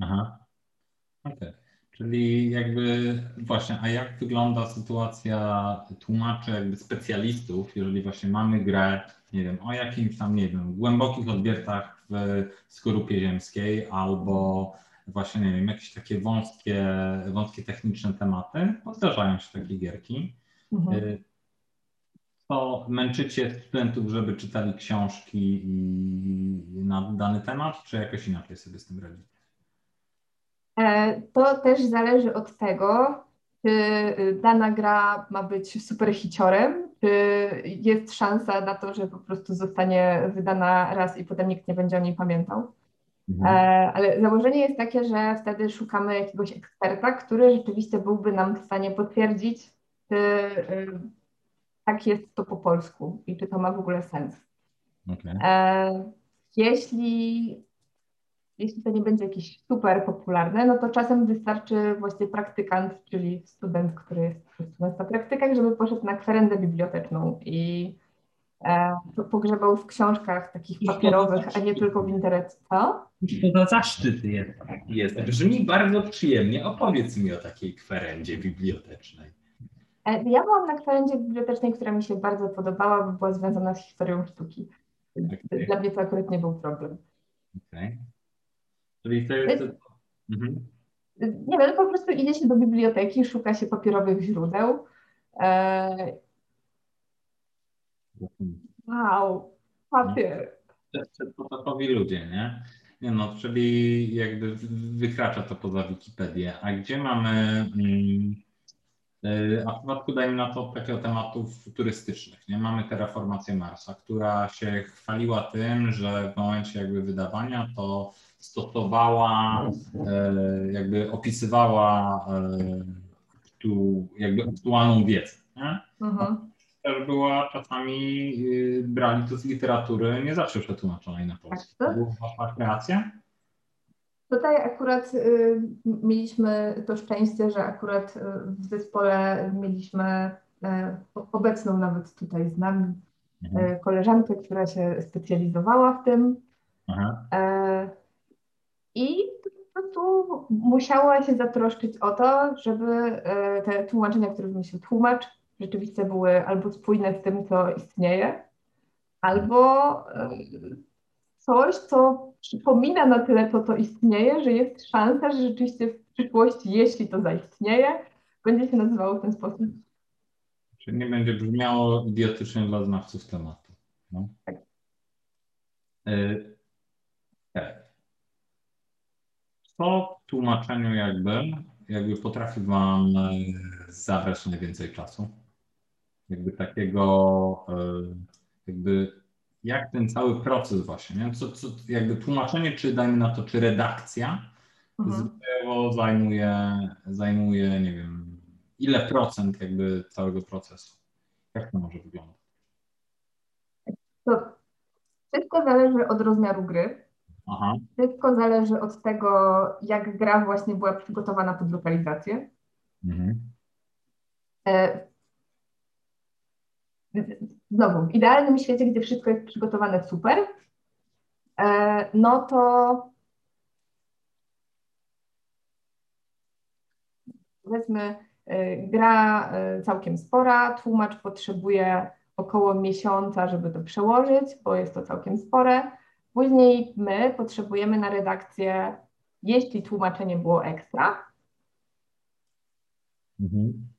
B: Aha.
A: Okej. Okay. Czyli jakby właśnie, a jak wygląda sytuacja tłumaczy, jakby specjalistów, jeżeli właśnie mamy grę, nie wiem, o jakimś tam, nie wiem, głębokich odwiertach w skorupie ziemskiej albo właśnie, nie wiem, jakieś takie wąskie, wąskie techniczne tematy, bo zdarzają się takie gierki. Mhm. Y, to męczycie studentów, żeby czytali książki na dany temat, czy jakoś inaczej sobie z tym radzicie?
B: E, to też zależy od tego, czy y, dana gra ma być super hiciorem, czy jest szansa na to, że po prostu zostanie wydana raz i potem nikt nie będzie o niej pamiętał. Mhm. E, ale założenie jest takie, że wtedy szukamy jakiegoś eksperta, który rzeczywiście byłby nam w stanie potwierdzić, czy y, tak jest to po polsku i czy to ma w ogóle sens. Okay. E, jeśli jeśli to nie będzie jakieś super popularne, no to czasem wystarczy właśnie praktykant, czyli student, który jest student na praktykach, żeby poszedł na kwerendę biblioteczną i e, pogrzebał w książkach takich papierowych, a nie tylko w internecie. Co?
A: To za zaszczyt jest. jest. Brzmi bardzo przyjemnie. Opowiedz mi o takiej kwerendzie bibliotecznej.
B: E, ja byłam na kwerendzie bibliotecznej, która mi się bardzo podobała, bo była związana z historią sztuki. Okay. Dla mnie to akurat nie był problem. Okay.
A: Czyli to jest... Mhm.
B: Nie wiem, po prostu idzie się do biblioteki, szuka się papierowych źródeł. E... Wow, papier.
A: Przedpotopowi ludzie, nie? Nie no, czyli jakby wykracza to poza Wikipedię. A gdzie mamy... Mm, e, a w przypadku, dajmy na to, takiego tematów turystycznych, nie? Mamy terraformację Marsa, która się chwaliła tym, że w momencie jakby wydawania to stosowała, e, jakby opisywała e, tu jakby aktualną wiedzę. Nie? Mhm. Też była czasami, y, brali to z literatury nie zawsze przetłumaczonej na polski. Tak, to była wasza kreacja?
B: Tutaj akurat y, mieliśmy to szczęście, że akurat y, w zespole mieliśmy y, obecną nawet tutaj z nami mhm. Koleżankę, która się specjalizowała w tym. E, i po prostu musiała się zatroszczyć o to, żeby e, te tłumaczenia, które wymyślił tłumacz, rzeczywiście były albo spójne z tym, co istnieje, albo e, coś, co przypomina na tyle to, co istnieje, że jest szansa, że rzeczywiście w przyszłości, jeśli to zaistnieje, będzie się nazywało w ten sposób.
A: Czyli nie będzie brzmiało idiotycznie dla znawców tematu. No. Tak. Y tak. W tłumaczeniu jakby, jakby potrafi Wam e, zabrać najwięcej czasu? Jakby takiego, e, jakby jak ten cały proces właśnie, nie? Co, co, jakby tłumaczenie, czy dajmy na to, czy redakcja mhm. zajmuje, zajmuje, nie wiem, ile procent jakby całego procesu? Jak to może wyglądać?
B: To wszystko zależy od rozmiaru gry. Aha. Wszystko zależy od tego, jak gra właśnie była przygotowana pod lokalizację. Mhm. E, znowu, w idealnym świecie, gdzie wszystko jest przygotowane super, e, no to powiedzmy, e, gra całkiem spora, tłumacz potrzebuje około miesiąca, żeby to przełożyć, bo jest to całkiem spore. Później my potrzebujemy na redakcję, jeśli tłumaczenie było ekstra, mhm.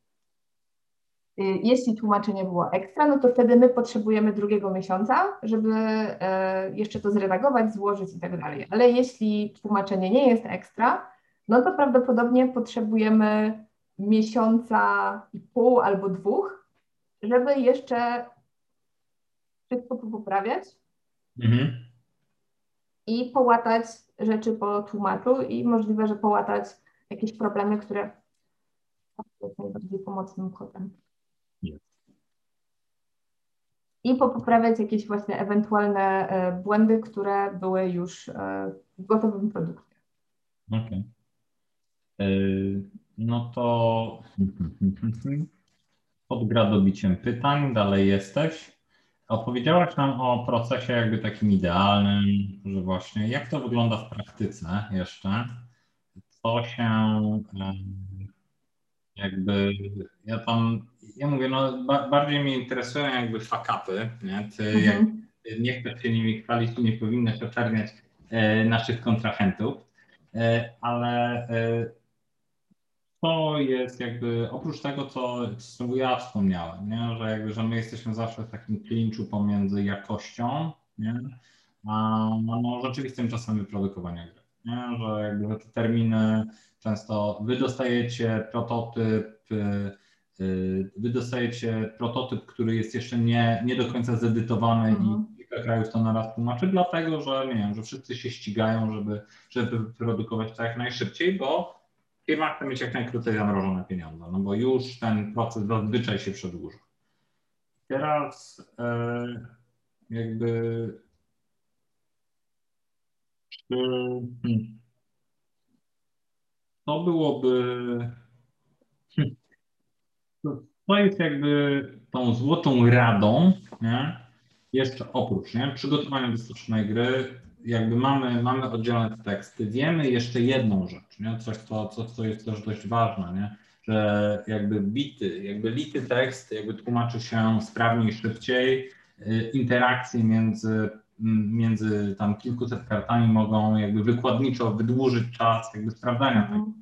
B: Y, jeśli tłumaczenie było ekstra, no to wtedy my potrzebujemy drugiego miesiąca, żeby e, jeszcze to zredagować, złożyć i tak dalej. Ale jeśli tłumaczenie nie jest ekstra, no to prawdopodobnie potrzebujemy miesiąca i pół albo dwóch, żeby jeszcze wszystko poprawiać mhm. I połatać rzeczy po tłumaczu i możliwe, że połatać jakieś problemy, które są najbardziej pomocnym kodem i poprawiać jakieś właśnie ewentualne e, błędy, które były już e, w gotowym produkcie. Okej. Okay.
A: E, no to pod gradobiciem pytań, dalej jesteś. Opowiedziałaś nam o procesie jakby takim idealnym, że właśnie jak to wygląda w praktyce jeszcze, co się jakby, ja tam ja mówię, no ba bardziej mnie interesują jakby fakapy, nie? Ty mhm. jak nie chcesz się nimi chwalić i nie powinnaś oczerniać e, naszych kontrahentów, e, ale e, to jest jakby, oprócz tego, co, co ja wspomniałem, nie? Że, jakby, że my jesteśmy zawsze w takim klinczu pomiędzy jakością nie? a no, rzeczywistym czasem wyprodukowania gry. Nie? Że jakby te terminy często wy dostajecie prototyp, Y, wy dostajecie prototyp, który jest jeszcze nie, nie do końca zedytowany mhm. i kilka krajów to naraz tłumaczy, dlatego że nie wiem, że wszyscy się ścigają, żeby, żeby wyprodukować to jak najszybciej, bo firma chce mieć jak najkrócej zamrożone pieniądze, no bo już ten proces zazwyczaj się przedłuża. Teraz e, jakby czy, hmm, to byłoby to jest jakby tą złotą radą, nie? jeszcze oprócz nie? przygotowania dostępnej gry, jakby mamy, mamy oddzielone teksty. Wiemy jeszcze jedną rzecz, nie? coś, co, co, co jest też dość ważne, nie? że jakby bity, jakby lity tekst jakby tłumaczy się sprawniej, szybciej. Y, interakcje między, między tam kilkuset kartami mogą jakby wykładniczo wydłużyć czas jakby sprawdzania tego, mhm.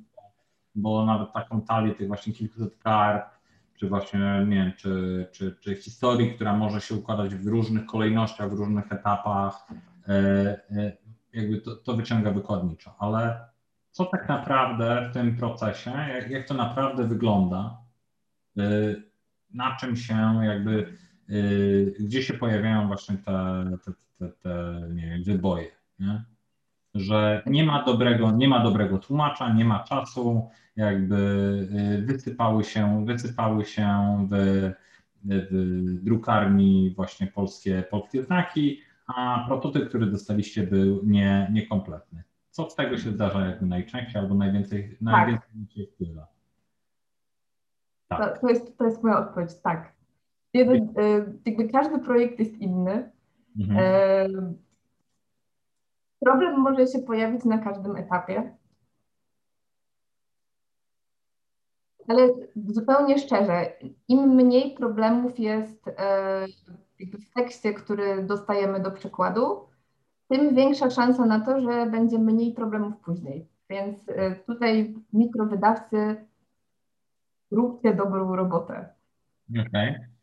A: bo nawet taką talię tych właśnie kilkuset kart czy właśnie, nie wiem, czy, czy, czy historii, która może się układać w różnych kolejnościach, w różnych etapach, jakby to, to wyciąga wykładniczo, ale co tak naprawdę w tym procesie, jak, jak to naprawdę wygląda, e, na czym się jakby, gdzie się pojawiają właśnie te, te, te, te nie wiem, wyboje, nie? że nie ma dobrego, nie ma dobrego tłumacza, nie ma czasu, jakby wysypały się, wysypały się w, w drukarni właśnie polskie, polskie znaki, a prototyp, który dostaliście był nie, niekompletny. Co z tego się zdarza jakby najczęściej albo najwięcej, tak. najwięcej się wpływa?
B: Tak. To, to, jest, to jest moja odpowiedź, tak. Jeden, y, jakby każdy projekt jest inny. Mhm. Problem może się pojawić na każdym etapie. Ale zupełnie szczerze, im mniej problemów jest e, w tekście, który dostajemy do przykładu, tym większa szansa na to, że będzie mniej problemów później. Więc e, tutaj mikrowydawcy róbcie dobrą robotę.
A: Okej. Okay.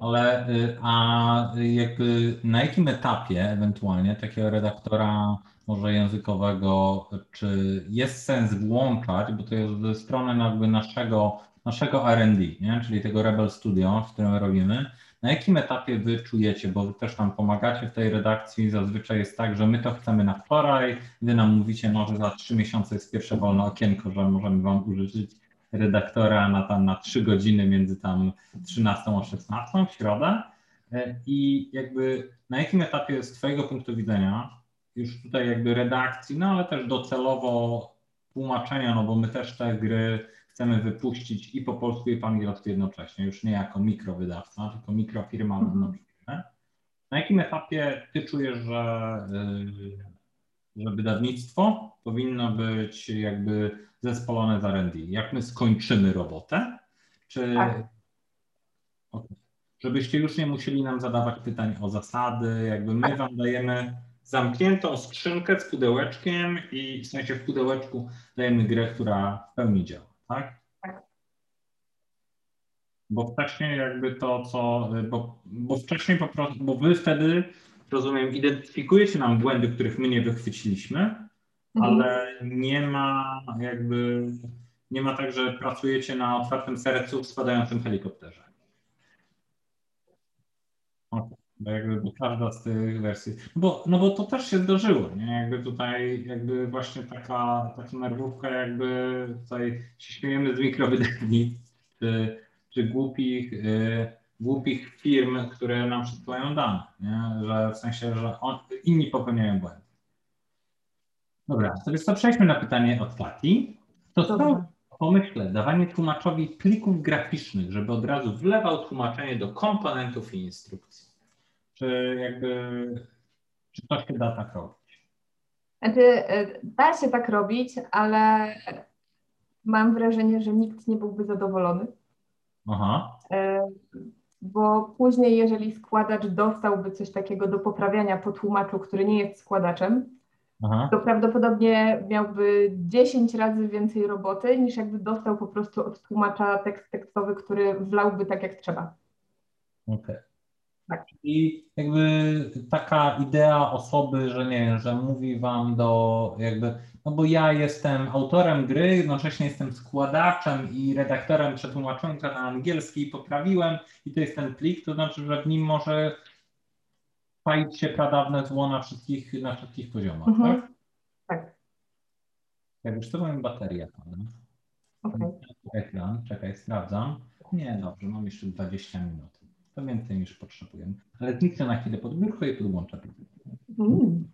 A: Ale y, a jakby na jakim etapie ewentualnie takiego redaktora może językowego, czy jest sens włączać, bo to jest ze strony jakby naszego, naszego R&D, nie? czyli tego Rebel Studio, w którym robimy, na jakim etapie wy czujecie, bo wy też tam pomagacie w tej redakcji, zazwyczaj jest tak, że my to chcemy na wczoraj, wy nam mówicie, może za trzy miesiące jest pierwsze wolne okienko, że możemy wam użyczyć redaktora na tam na trzy godziny między tam 13 a 16 w środę. E, i jakby na jakim etapie z twojego punktu widzenia już tutaj jakby redakcji, no ale też docelowo tłumaczenia, no bo my też te gry chcemy wypuścić i po polsku i po angielsku jednocześnie, już nie jako mikrowydawca, tylko mikrofirma mhm. Na jakim etapie ty czujesz, że, y, że wydawnictwo powinno być jakby zespolone z R&D? Jak my skończymy robotę? Czy tak. okay. żebyście już nie musieli nam zadawać pytań o zasady, jakby my wam dajemy zamkniętą skrzynkę z pudełeczkiem i w sensie w pudełeczku dajemy grę, która w pełni działa, tak? Tak. Bo wcześniej jakby to, co, bo, bo wcześniej po prostu, bo wy wtedy, rozumiem, identyfikujecie nam błędy, których my nie wychwyciliśmy, mhm. ale nie ma jakby, nie ma tak, że pracujecie na otwartym sercu w spadającym helikopterze. Okay. Bo jakby bo każda z tych wersji, bo, no bo to też się zdarzyło, nie? Jakby tutaj jakby właśnie taka, taka nerwówka jakby tutaj się śmiejemy z mikrowydawnictw czy, czy głupich, y, głupich firm, które nam przesyłają dane, nie? Że w sensie, że on, inni popełniają błędy. Dobra, to więc to przejdźmy na pytanie od Tati. To co pomyślę, dawanie tłumaczowi plików graficznych, żeby od razu wlewał tłumaczenie do komponentów i instrukcji czy jakby, czy to się da tak robić?
B: Znaczy, e, da się tak robić, ale mam wrażenie, że nikt nie byłby zadowolony. Aha. E, bo później, jeżeli składacz dostałby coś takiego do poprawiania po tłumaczu, który nie jest składaczem, Aha. to prawdopodobnie miałby 10 razy więcej roboty, niż jakby dostał po prostu od tłumacza tekst tekstowy, który wlałby tak jak trzeba.
A: Okej. Okay. Tak. I jakby taka idea osoby, że nie wiem, że mówi wam do jakby, no bo ja jestem autorem gry, jednocześnie jestem składaczem i redaktorem przetłumaczonym na angielski i poprawiłem i to jest ten plik, to znaczy, że w nim może palić się pradawne zło na wszystkich, na wszystkich poziomach, mhm. tak? Tak. Jak już to mam bateria. Okay. Ekran, czekaj, sprawdzam. Nie, dobrze, mam jeszcze 20 minut to więcej niż potrzebujemy. Ale kliknę na chwilę pod biurko i podłączę. Mm.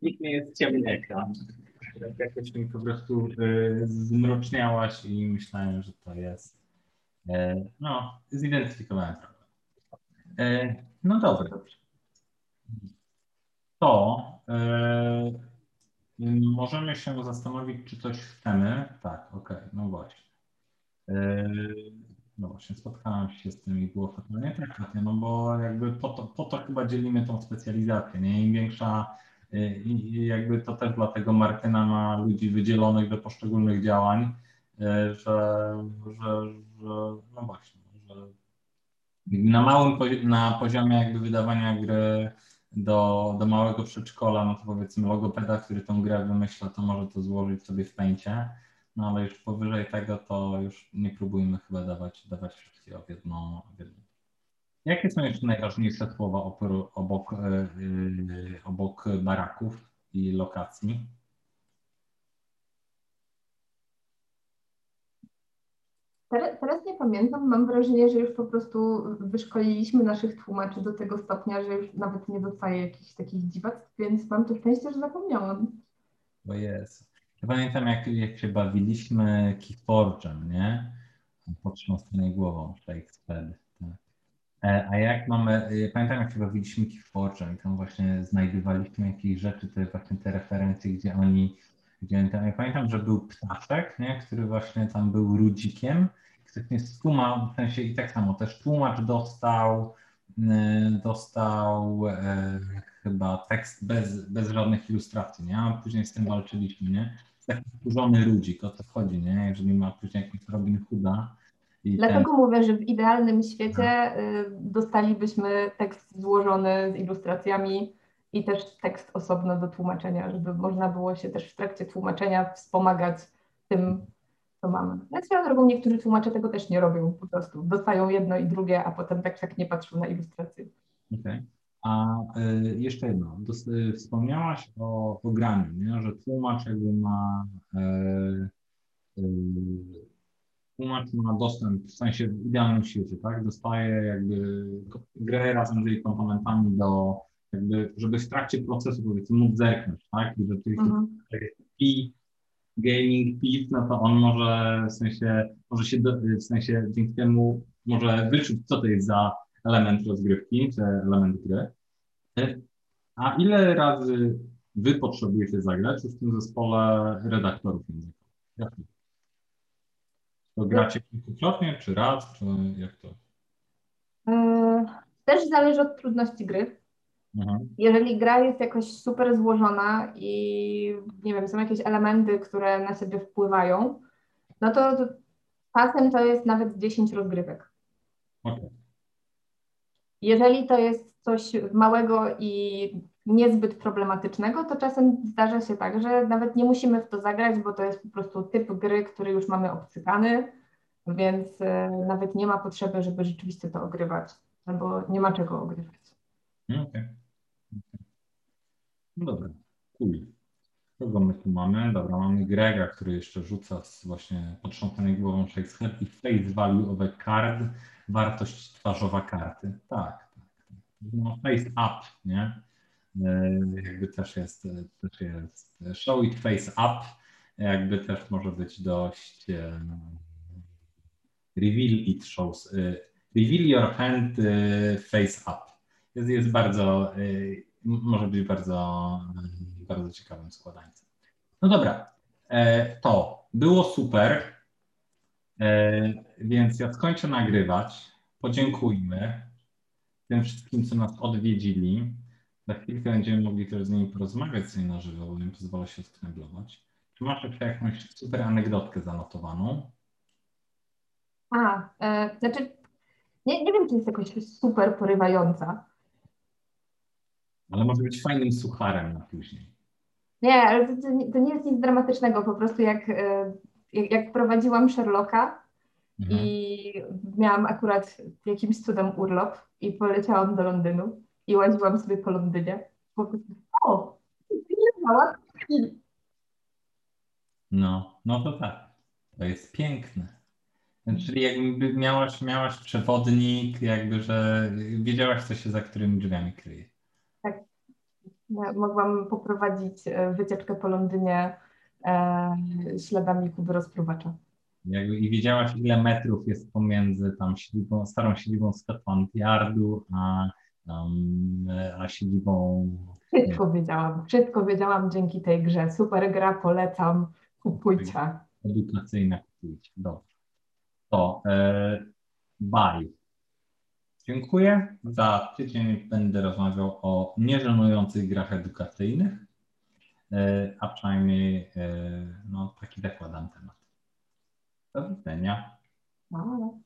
A: Kliknie jest ciemny ekran. Jakoś mi po prostu y, zmroczniałaś i myślałem, że to jest. Y, no, zidentyfikowałem problem. Y, no dobra. To y, Możemy się zastanowić, czy coś chcemy. Tak, okej, okay, no właśnie. Yy, no właśnie, spotkałem się z tym i było fatalnie tak, no bo jakby po to, po to chyba dzielimy tą specjalizację, nie? Im większa, yy, i jakby to też dlatego Martyna ma ludzi wydzielonych do poszczególnych działań, yy, że, że, że no właśnie, że na małym, na poziomie jakby wydawania gry do, do małego przedszkola, no to powiedzmy logopeda, który tą grę wymyśla, to może to złożyć sobie w pęcie, no ale już powyżej tego to już nie próbujmy chyba dawać, dawać wszystkiego w jedno, w jedno. Jakie są jeszcze najważniejsze słowa obok, yy, obok baraków i lokacji?
B: Teraz, nie pamiętam, mam wrażenie, że już po prostu wyszkoliliśmy naszych tłumaczy do tego stopnia, że już nawet nie dostaję jakichś takich dziwactw, więc mam to szczęście, że zapomniałam.
A: Bo jest. Ja pamiętam, jak, jak się bawiliśmy Keyforge'em, nie? Potrząsnął głową, Shakespeare. Tak. E, a jak mamy, ja pamiętam jak się bawiliśmy Keyforge'em i tam właśnie znajdowaliśmy jakieś rzeczy, te właśnie te referencje, gdzie oni, gdzie ja pamiętam, że był ptaszek, nie, który właśnie tam był rudzikiem, ktoś nie stłumał, w sensie i tak samo też tłumacz dostał, dostał e, chyba tekst bez, bez żadnych ilustracji, nie? A później z tym walczyliśmy, nie? Taki wkurzony ludzik, o co chodzi, nie? Jeżeli ma później jakiś Robin Hooda.
B: Dlatego ten... mówię, że w idealnym świecie y, dostalibyśmy tekst złożony z ilustracjami i też tekst osobno do tłumaczenia, żeby można było się też w trakcie tłumaczenia wspomagać tym, co mamy. Na swoją drogą niektórzy tłumacze tego też nie robią po prostu. Dostają jedno i drugie, a potem tak tak nie patrzą na ilustrację.
A: Okej. Okay. A y, jeszcze jedno, Dos, y, wspomniałaś o, o graniu, nie? że tłumacz jakby ma y, tłumacz ma dostęp, w sensie w idealnym świecie, tak? Dostaje jakby grę razem z jej komponentami do jakby, żeby w trakcie procesu powiedzmy móc zerknąć, tak? I rzeczywiście mhm. i gaming PIF, no to on może w sensie, może się do, w sensie dzięki temu może wyczuć, co to jest za element rozgrywki, czy element gry. A ile razy wy potrzebujecie zagrać w tym zespole redaktorów językowych? To gracie kilkukrotnie, czy raz, czy jak to?
B: E, też zależy od trudności gry. Mhm. Jeżeli gra jest jakoś super złożona i nie wiem, są jakieś elementy, które na siebie wpływają, no to, czasem to jest nawet 10 rozgrywek. Okay. Jeżeli to jest coś małego i niezbyt problematycznego, to czasem zdarza się tak, że nawet nie musimy w to zagrać, bo to jest po prostu typ gry, który już mamy obcykany, więc e, nawet nie ma potrzeby, żeby rzeczywiście to ogrywać, albo nie ma czego ogrywać.
A: Okej. Okay. No dobra, cool. Kogo my tu mamy? Dobra, mamy Grega, który jeszcze rzuca z właśnie potrząsanej głową Shakespeare i face value a card, wartość twarzowa karty. Tak, tak. tak. No, face up, nie? E, jakby też jest, też jest show it face up, jakby też może być dość e, reveal it shows, e, reveal your hand face up. Jest, jest bardzo może być bardzo, bardzo ciekawym składańcem. No dobra, e, to było super, e, więc ja skończę nagrywać. Podziękujmy tym wszystkim, co nas odwiedzili. Za chwilkę będziemy mogli też z nimi porozmawiać z na żywo, bo im pozwala się skneblować. Czy masz jeszcze jakąś super anegdotkę zanotowaną?
B: A, e, znaczy, nie, nie wiem, czy jest jakoś super porywająca,
A: ale może być fajnym sucharem na później.
B: Nie, ale to, to nie jest nic dramatycznego. Po prostu jak, e, jak, jak prowadziłam Sherlocka mhm. i miałam akurat jakimś cudem urlop i poleciałam do Londynu i łaziłam sobie po Londynie. Po prostu, o,
A: No, no to tak. To jest piękne. Czyli jakby miałaś, miałaś przewodnik, jakby, że wiedziałaś, co się za którymi drzwiami kryje
B: mogłam poprowadzić e, wycieczkę po Londynie e, śladami Kuby Rozpruwacza.
A: I wiedziałaś, ile metrów jest pomiędzy tam siedzibą, starą siedzibą Scotland Yardu, a, um, a siedzibą...
B: Wszystko wiedziałam, wszystko wiedziałam dzięki tej grze. Super gra, polecam, kupujcie.
A: Edukacyjna, kupujcie. Dobrze. To e, bye. Dziękuję. Za tydzień będę rozmawiał o nieżenujących grach edukacyjnych, e, a przynajmniej e, no, taki zakładam temat. Do widzenia.
B: No.